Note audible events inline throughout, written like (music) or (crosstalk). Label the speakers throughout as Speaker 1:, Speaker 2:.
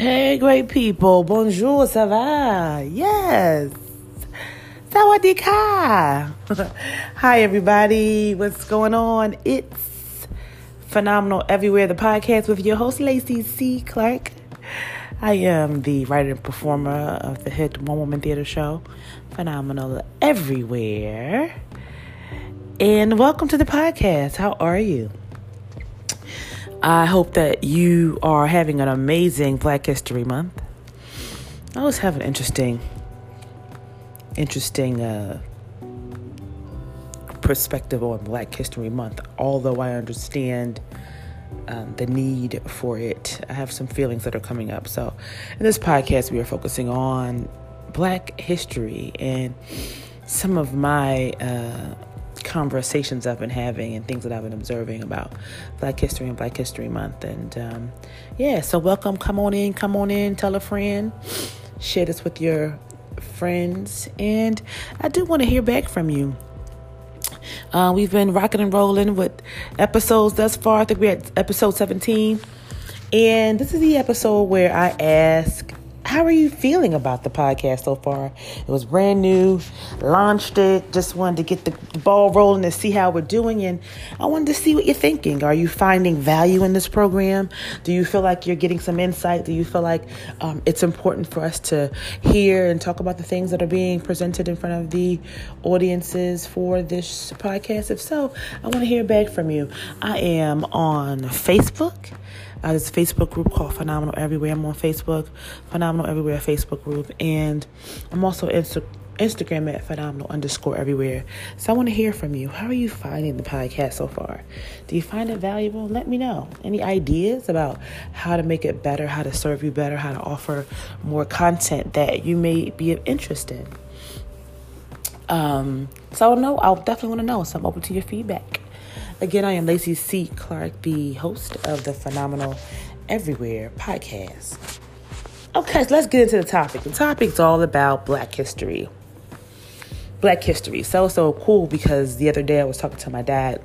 Speaker 1: Hey, great people. Bonjour, ça va? Yes. Sawadika. (laughs) Hi, everybody. What's going on? It's Phenomenal Everywhere, the podcast with your host, Lacey C. Clark. I am the writer and performer of the hit One Woman Theater Show, Phenomenal Everywhere. And welcome to the podcast. How are you? I hope that you are having an amazing Black History Month. I always have an interesting, interesting uh, perspective on Black History Month, although I understand um, the need for it. I have some feelings that are coming up. So, in this podcast, we are focusing on Black history and some of my uh, conversations I've been having and things that I've been observing about Black History and Black History Month. And um, yeah, so welcome. Come on in, come on in, tell a friend, share this with your friends. And I do want to hear back from you. Uh, we've been rocking and rolling with episodes thus far. I think we're at episode 17. And this is the episode where I ask how are you feeling about the podcast so far? It was brand new, launched it, just wanted to get the ball rolling and see how we're doing. And I wanted to see what you're thinking. Are you finding value in this program? Do you feel like you're getting some insight? Do you feel like um, it's important for us to hear and talk about the things that are being presented in front of the audiences for this podcast? If so, I want to hear back from you. I am on Facebook. Uh, a Facebook group called Phenomenal Everywhere. I'm on Facebook, Phenomenal Everywhere Facebook group, and I'm also Insta- Instagram at Phenomenal underscore Everywhere. So I want to hear from you. How are you finding the podcast so far? Do you find it valuable? Let me know. Any ideas about how to make it better, how to serve you better, how to offer more content that you may be of interest in? Um, so I know I'll definitely want to know. So I'm open to your feedback. Again, I am Lacey C. Clark, the host of the Phenomenal Everywhere podcast. Okay, so let's get into the topic. The topic's all about Black history. Black history. So, so cool because the other day I was talking to my dad.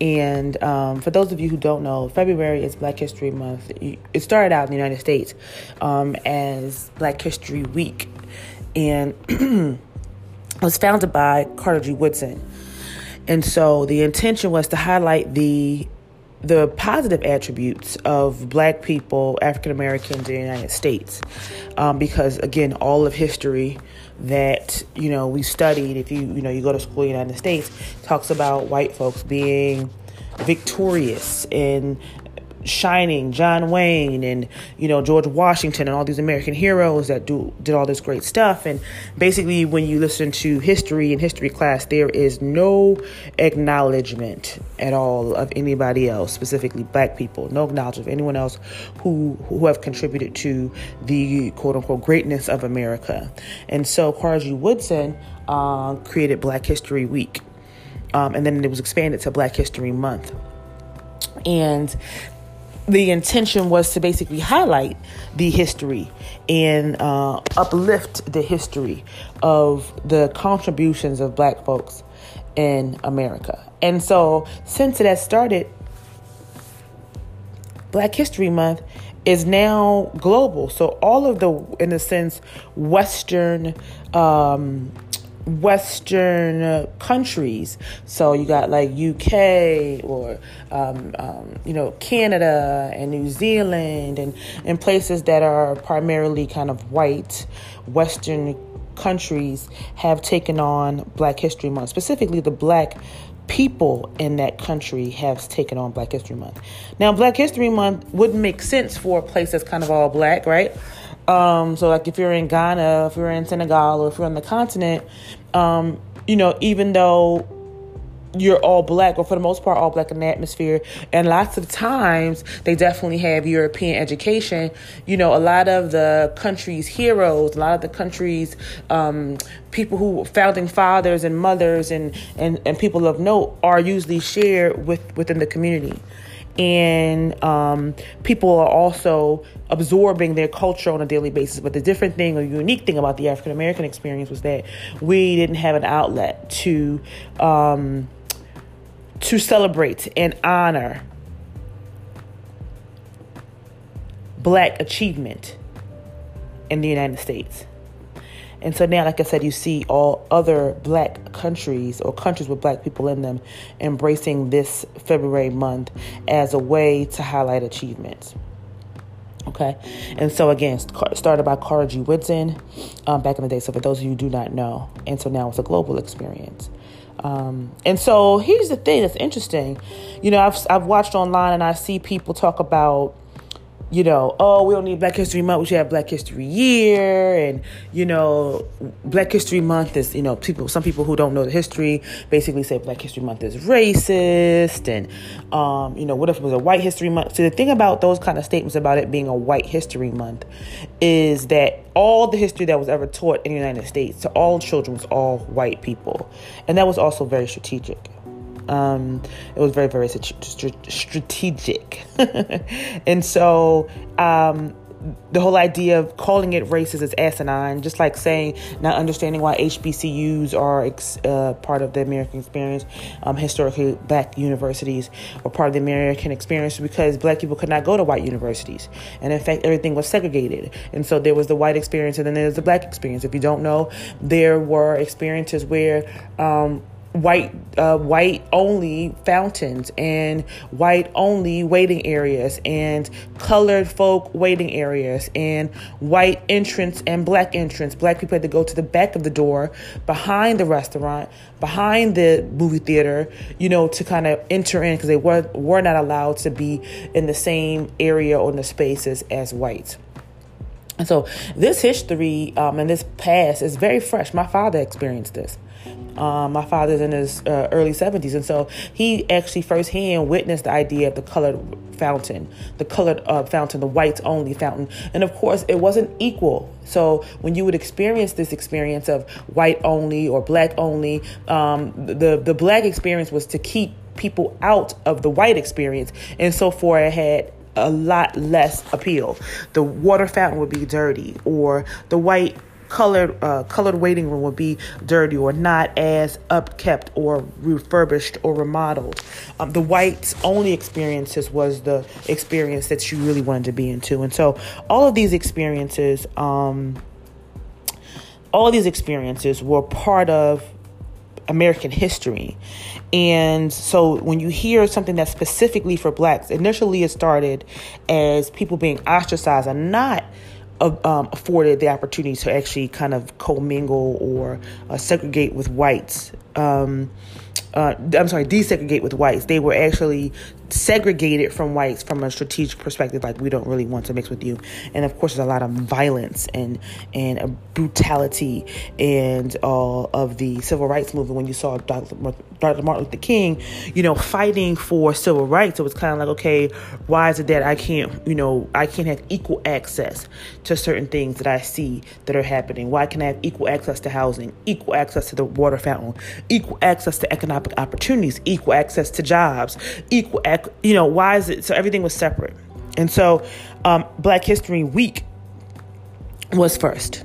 Speaker 1: And um, for those of you who don't know, February is Black History Month. It started out in the United States um, as Black History Week. And (clears throat) was founded by Carter G. Woodson. And so the intention was to highlight the the positive attributes of black people, African Americans in the United States. Um, because again, all of history that, you know, we studied, if you, you know, you go to school in the United States, talks about white folks being victorious and shining John Wayne and you know George Washington and all these American heroes that do did all this great stuff. And basically when you listen to history in history class there is no acknowledgement at all of anybody else specifically black people. No acknowledgement of anyone else who who have contributed to the quote unquote greatness of America. And so Carter G. Woodson uh, created Black History Week. Um, and then it was expanded to Black History Month. And the intention was to basically highlight the history and uh, uplift the history of the contributions of black folks in America. And so, since it has started, Black History Month is now global. So, all of the, in a sense, Western um, Western countries. So you got like UK or um, um, you know Canada and New Zealand and and places that are primarily kind of white Western countries have taken on Black History Month. Specifically, the black people in that country have taken on Black History Month. Now, Black History Month wouldn't make sense for a place that's kind of all black, right? Um, so like if you're in Ghana, if you're in Senegal, or if you're on the continent, um, you know, even though you're all black, or for the most part, all black in the atmosphere. And lots of times, they definitely have European education. You know, a lot of the country's heroes, a lot of the country's um, people who founding fathers and mothers and, and, and people of note are usually shared with within the community and um, people are also absorbing their culture on a daily basis. But the different thing or unique thing about the African American experience was that we didn't have an outlet to um, to celebrate and honor black achievement in the United States. And so now, like I said, you see all other black countries or countries with black people in them embracing this February month as a way to highlight achievements. Okay, and so again, started by Carter G. Woodson um, back in the day. So for those of you who do not know, and so now it's a global experience. Um, and so here's the thing that's interesting. You know, I've I've watched online and I see people talk about you know, oh, we don't need Black History Month. We should have Black History Year, and you know, Black History Month is, you know, people. Some people who don't know the history basically say Black History Month is racist, and um, you know, what if it was a White History Month? So the thing about those kind of statements about it being a White History Month is that all the history that was ever taught in the United States to all children was all white people, and that was also very strategic. Um, it was very, very strategic. (laughs) and so um, the whole idea of calling it racist is asinine, just like saying not understanding why HBCUs are ex, uh, part of the American experience. Um, historically, black universities were part of the American experience because black people could not go to white universities. And in fact, everything was segregated. And so there was the white experience and then there's the black experience. If you don't know, there were experiences where um, white uh, white only fountains and white only waiting areas and colored folk waiting areas and white entrance and black entrance. Black people had to go to the back of the door behind the restaurant behind the movie theater you know to kind of enter in because they were were not allowed to be in the same area or in the spaces as whites. And so this history um, and this past is very fresh. My father experienced this um, my father's in his uh, early 70s, and so he actually firsthand witnessed the idea of the colored fountain, the colored uh, fountain, the whites only fountain. And of course, it wasn't equal. So when you would experience this experience of white only or black only, um, the, the black experience was to keep people out of the white experience. And so for it had a lot less appeal. The water fountain would be dirty, or the white colored uh, colored waiting room would be dirty or not as upkept or refurbished or remodeled. Um, the whites only experiences was the experience that you really wanted to be into, and so all of these experiences, um, all of these experiences were part of American history. And so when you hear something that's specifically for blacks, initially it started as people being ostracized and not um, afforded the opportunity to actually kind of commingle or uh, segregate with whites. Um, uh, I'm sorry, desegregate with whites. They were actually segregated from whites from a strategic perspective like we don't really want to mix with you and of course there's a lot of violence and and brutality and all of the civil rights movement when you saw Dr. Dr. Martin Luther King you know fighting for civil rights it was kind of like okay why is it that I can't you know I can't have equal access to certain things that I see that are happening why can I have equal access to housing equal access to the water fountain equal access to economic opportunities equal access to jobs equal access you know, why is it? So everything was separate. And so um, Black History Week was first.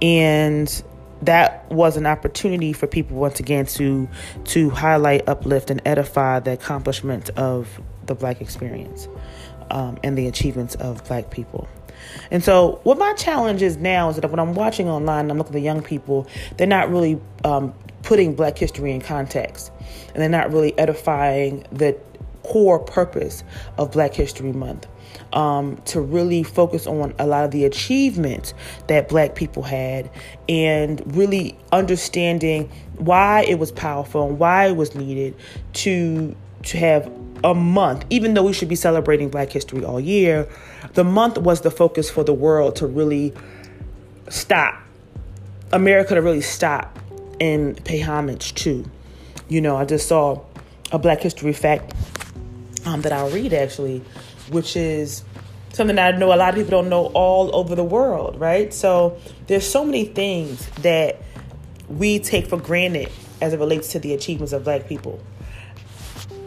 Speaker 1: And that was an opportunity for people once again to to highlight, uplift, and edify the accomplishment of the black experience um, and the achievements of black people. And so, what my challenge is now is that when I'm watching online, I'm looking at the young people, they're not really um, putting black history in context, and they're not really edifying the core purpose of Black History Month. Um, to really focus on a lot of the achievements that black people had and really understanding why it was powerful and why it was needed to to have a month even though we should be celebrating black history all year the month was the focus for the world to really stop america to really stop and pay homage to you know i just saw a black history fact um, that I'll read actually, which is something that I know a lot of people don't know all over the world, right? So there's so many things that we take for granted as it relates to the achievements of black people.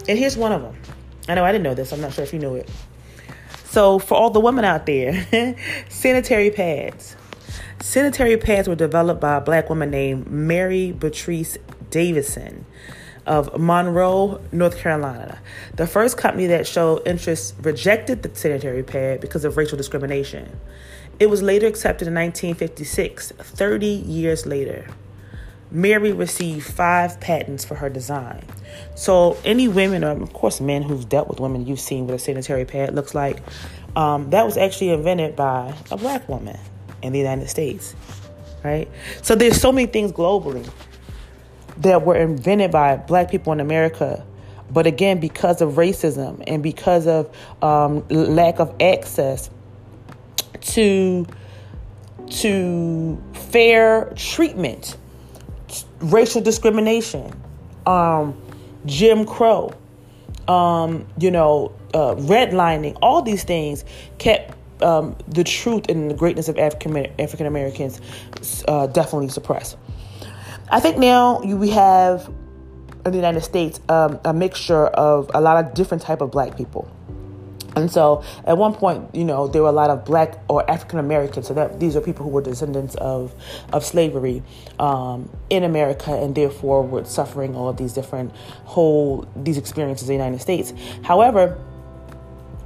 Speaker 1: And here's one of them. I know I didn't know this. I'm not sure if you knew it. So for all the women out there, (laughs) sanitary pads. Sanitary pads were developed by a black woman named Mary Beatrice Davidson. Of Monroe, North Carolina. The first company that showed interest rejected the sanitary pad because of racial discrimination. It was later accepted in 1956, 30 years later. Mary received five patents for her design. So, any women, or of course, men who've dealt with women you've seen what a sanitary pad looks like, um, that was actually invented by a black woman in the United States, right? So, there's so many things globally that were invented by black people in America. But again, because of racism and because of um, lack of access to to fair treatment, racial discrimination, um, Jim Crow, um, you know, uh, redlining, all these things kept um, the truth and the greatness of African Americans uh, definitely suppressed. I think now we have in the United States um, a mixture of a lot of different type of black people. And so at one point, you know, there were a lot of black or African Americans. So that these are people who were descendants of, of slavery um, in America and therefore were suffering all of these different whole, these experiences in the United States. However,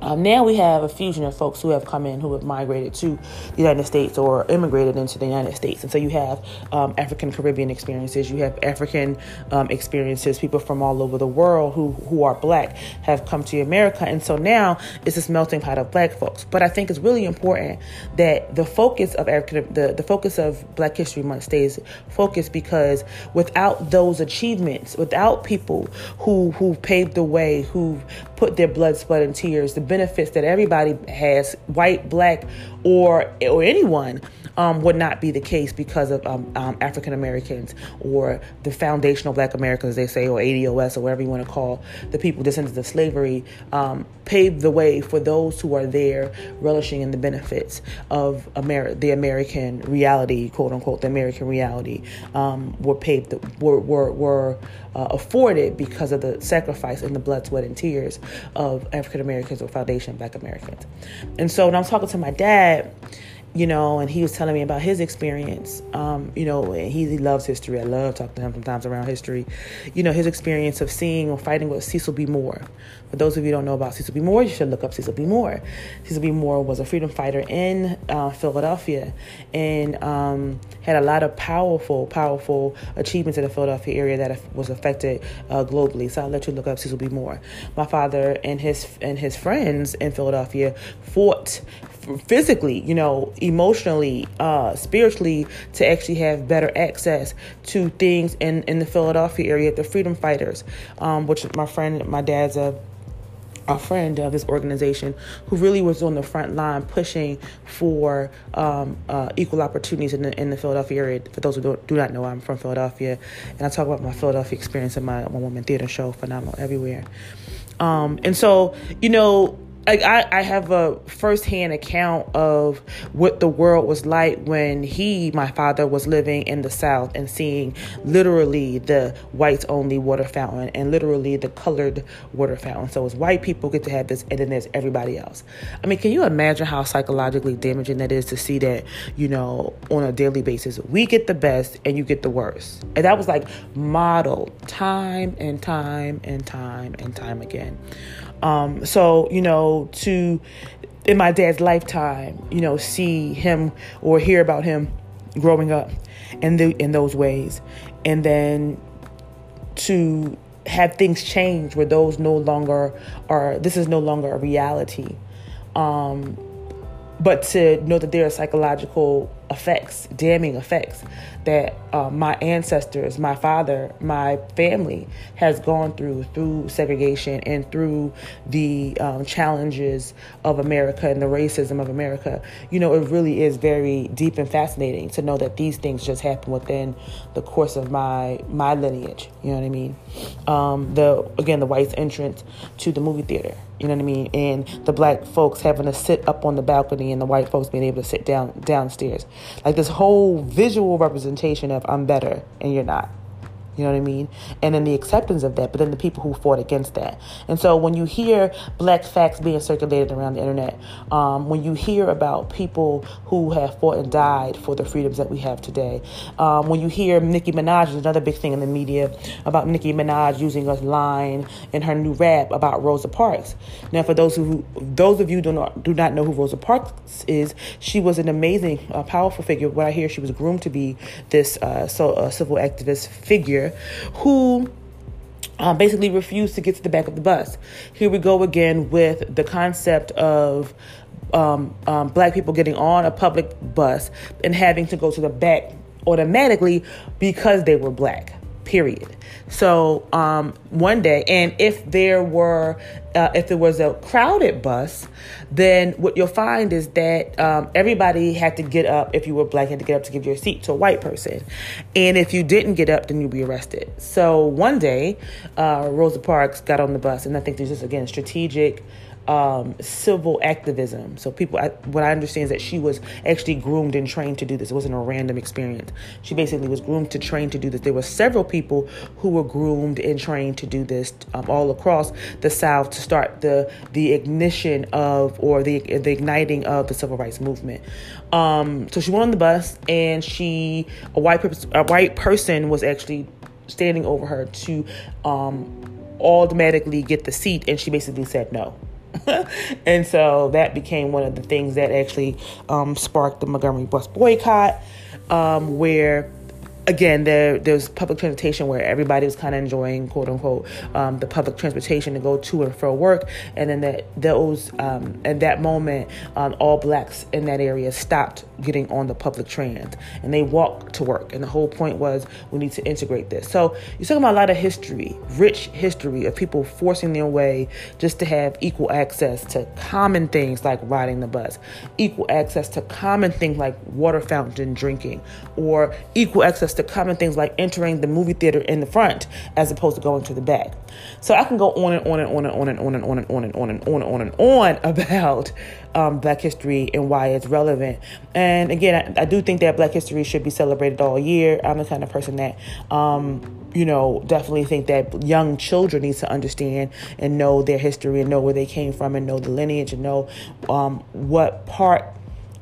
Speaker 1: um, now we have a fusion of folks who have come in who have migrated to the United States or immigrated into the United States. And so you have um, African Caribbean experiences, you have African um, experiences, people from all over the world who, who are black have come to America. And so now it's this melting pot of black folks. But I think it's really important that the focus of African, the, the focus of Black History Month stays focused because without those achievements, without people who, who paved the way, who put their blood, sweat, and tears, the benefits that everybody has, white, black, or or anyone, um, would not be the case because of um, um, African Americans or the foundational Black Americans, they say, or ADOS or whatever you want to call the people descendants of slavery, um, paved the way for those who are there relishing in the benefits of Amer- the American reality, quote unquote, the American reality, um, were paved, were were, were uh, afforded because of the sacrifice and the blood, sweat, and tears of African Americans or Foundation Black Americans. And so when I was talking to my dad, you know, and he was telling me about his experience. Um, you know, he, he loves history. I love talking to him sometimes around history. You know, his experience of seeing or fighting with Cecil B. Moore. For those of you don't know about Cecil B. Moore, you should look up Cecil B. Moore. Cecil B. Moore was a freedom fighter in uh, Philadelphia and um, had a lot of powerful, powerful achievements in the Philadelphia area that was affected uh, globally. So I'll let you look up Cecil B. Moore. My father and his and his friends in Philadelphia fought physically, you know, emotionally, uh, spiritually, to actually have better access to things in, in the Philadelphia area, the Freedom Fighters, um, which my friend, my dad's a a friend of this organization who really was on the front line pushing for um, uh, equal opportunities in the, in the Philadelphia area. For those who do, do not know, I'm from Philadelphia, and I talk about my Philadelphia experience in my one woman theater show, Phenomenal Everywhere. Um, and so, you know, I, I have a firsthand account of what the world was like when he, my father, was living in the South and seeing literally the whites only water fountain and literally the colored water fountain. So as white people get to have this, and then there's everybody else. I mean, can you imagine how psychologically damaging that is to see that, you know, on a daily basis? We get the best and you get the worst. And that was like modeled time and time and time and time again. Um, so, you know, to in my dad's lifetime, you know, see him or hear about him growing up in the in those ways, and then to have things change where those no longer are. This is no longer a reality. Um, but to know that there are psychological effects, damning effects that uh, my ancestors, my father, my family has gone through through segregation and through the um, challenges of America and the racism of America. You know, it really is very deep and fascinating to know that these things just happen within the course of my my lineage. You know what I mean? Um, the again, the whites' entrance to the movie theater. You know what I mean? And the black folks having to sit up on the balcony and the white folks being able to sit down downstairs. Like this whole visual representation of I'm better and you're not. You know what I mean? And then the acceptance of that, but then the people who fought against that. And so when you hear black facts being circulated around the internet, um, when you hear about people who have fought and died for the freedoms that we have today, um, when you hear Nicki Minaj is another big thing in the media about Nicki Minaj using a line in her new rap about Rosa Parks. Now, for those who those of you do not do not know who Rosa Parks is, she was an amazing, uh, powerful figure. What I hear, she was groomed to be this uh, so uh, civil activist figure who. Uh, basically refused to get to the back of the bus. Here we go again with the concept of um, um, black people getting on a public bus and having to go to the back automatically because they were black period. So um, one day, and if there were, uh, if there was a crowded bus, then what you'll find is that um, everybody had to get up. If you were black, had to get up to give your seat to a white person, and if you didn't get up, then you'd be arrested. So one day, uh, Rosa Parks got on the bus, and I think there's just again strategic um, civil activism. So people, I, what I understand is that she was actually groomed and trained to do this. It wasn't a random experience. She basically was groomed to train to do this. There were several people who were groomed and trained to do this um, all across the South to start the the ignition of or the the igniting of the civil rights movement. Um, so she went on the bus and she a white a white person was actually standing over her to um, automatically get the seat, and she basically said no. (laughs) and so that became one of the things that actually um, sparked the Montgomery bus boycott, um, where again, there there's public transportation where everybody was kind of enjoying quote unquote um, the public transportation to go to and fro work, and then that those um, at that moment, um, all blacks in that area stopped getting on the public trans and they walked to work. And the whole point was we need to integrate this. So you're talking about a lot of history, rich history of people forcing their way just to have equal access to common things like riding the bus, equal access to common things like water fountain drinking, or equal access to common things like entering the movie theater in the front as opposed to going to the back. So I can go on and on and on and on and on and on and on and on and on and on and on about um, Black history and why it's relevant. And again, I, I, do think that Black history should be celebrated all year. I'm the kind of person that, um, you know, definitely think that young children need to understand and know their history and know where they came from and know the lineage and know um, what part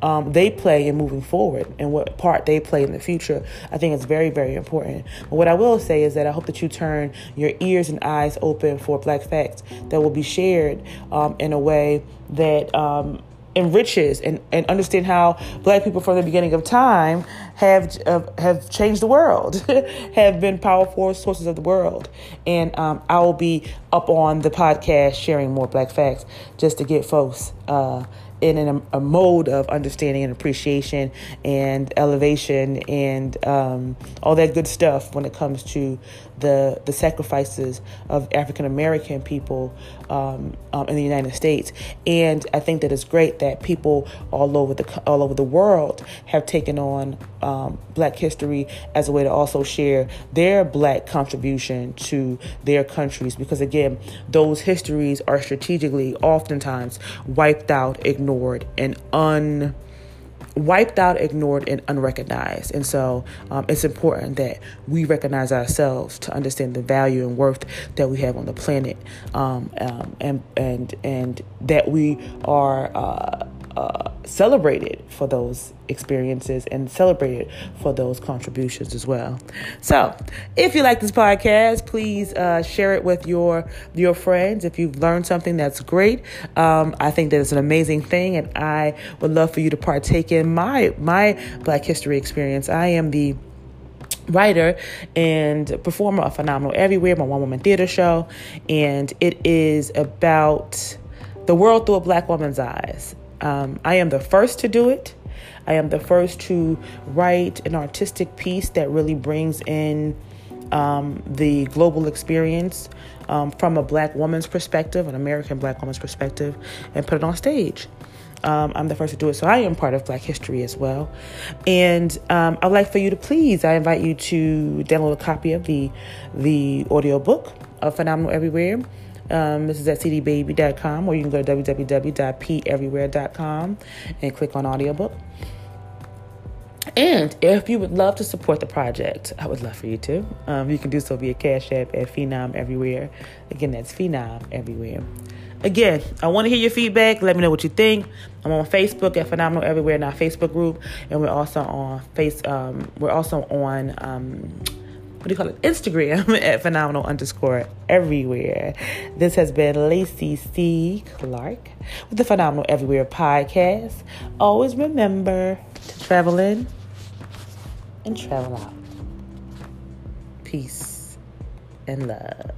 Speaker 1: um, they play in moving forward and what part they play in the future. I think it's very, very important. But what I will say is that I hope that you turn your ears and eyes open for Black Facts that will be shared um, in a way that um, enriches and, and understand how Black people from the beginning of time have uh, have changed the world, (laughs) have been powerful sources of the world. And um, I will be up on the podcast sharing more Black Facts just to get folks. Uh, in a, a, mode of understanding and appreciation and elevation and um, all that good stuff when it comes to the the sacrifices of African American people um, um, in the United States. And I think that it's great that people all over the all over the world have taken on um, Black history as a way to also share their Black contribution to their countries. Because again, those histories are strategically oftentimes wiped out, ignored, and un wiped out, ignored, and unrecognized. And so um, it's important that we recognize ourselves to understand the value and worth that we have on the planet, um, um, and and and that we are. Uh, uh, celebrated for those experiences and celebrated for those contributions as well. So, if you like this podcast, please uh, share it with your your friends. If you've learned something, that's great. Um, I think that it's an amazing thing, and I would love for you to partake in my my Black History experience. I am the writer and performer of Phenomenal Everywhere, my one woman theater show, and it is about the world through a black woman's eyes. Um, I am the first to do it. I am the first to write an artistic piece that really brings in um, the global experience um, from a black woman's perspective, an American black woman's perspective, and put it on stage. Um, I'm the first to do it, so I am part of Black History as well. And um, I'd like for you to please, I invite you to download a copy of the the audio book of Phenomenal Everywhere. Um, this is at cdbaby.com, or you can go to www.peverywhere.com and click on audiobook. And if you would love to support the project, I would love for you to. Um, you can do so via Cash App at Phenom Everywhere. Again, that's Phenom Everywhere. Again, I want to hear your feedback. Let me know what you think. I'm on Facebook at Phenomenal Everywhere in our Facebook group, and we're also on face. Um, we're also on um, what do you call it? Instagram (laughs) at Phenomenal underscore Everywhere. This has been Lacey C. Clark with the Phenomenal Everywhere podcast. Always remember to travel in and travel out. Peace and love.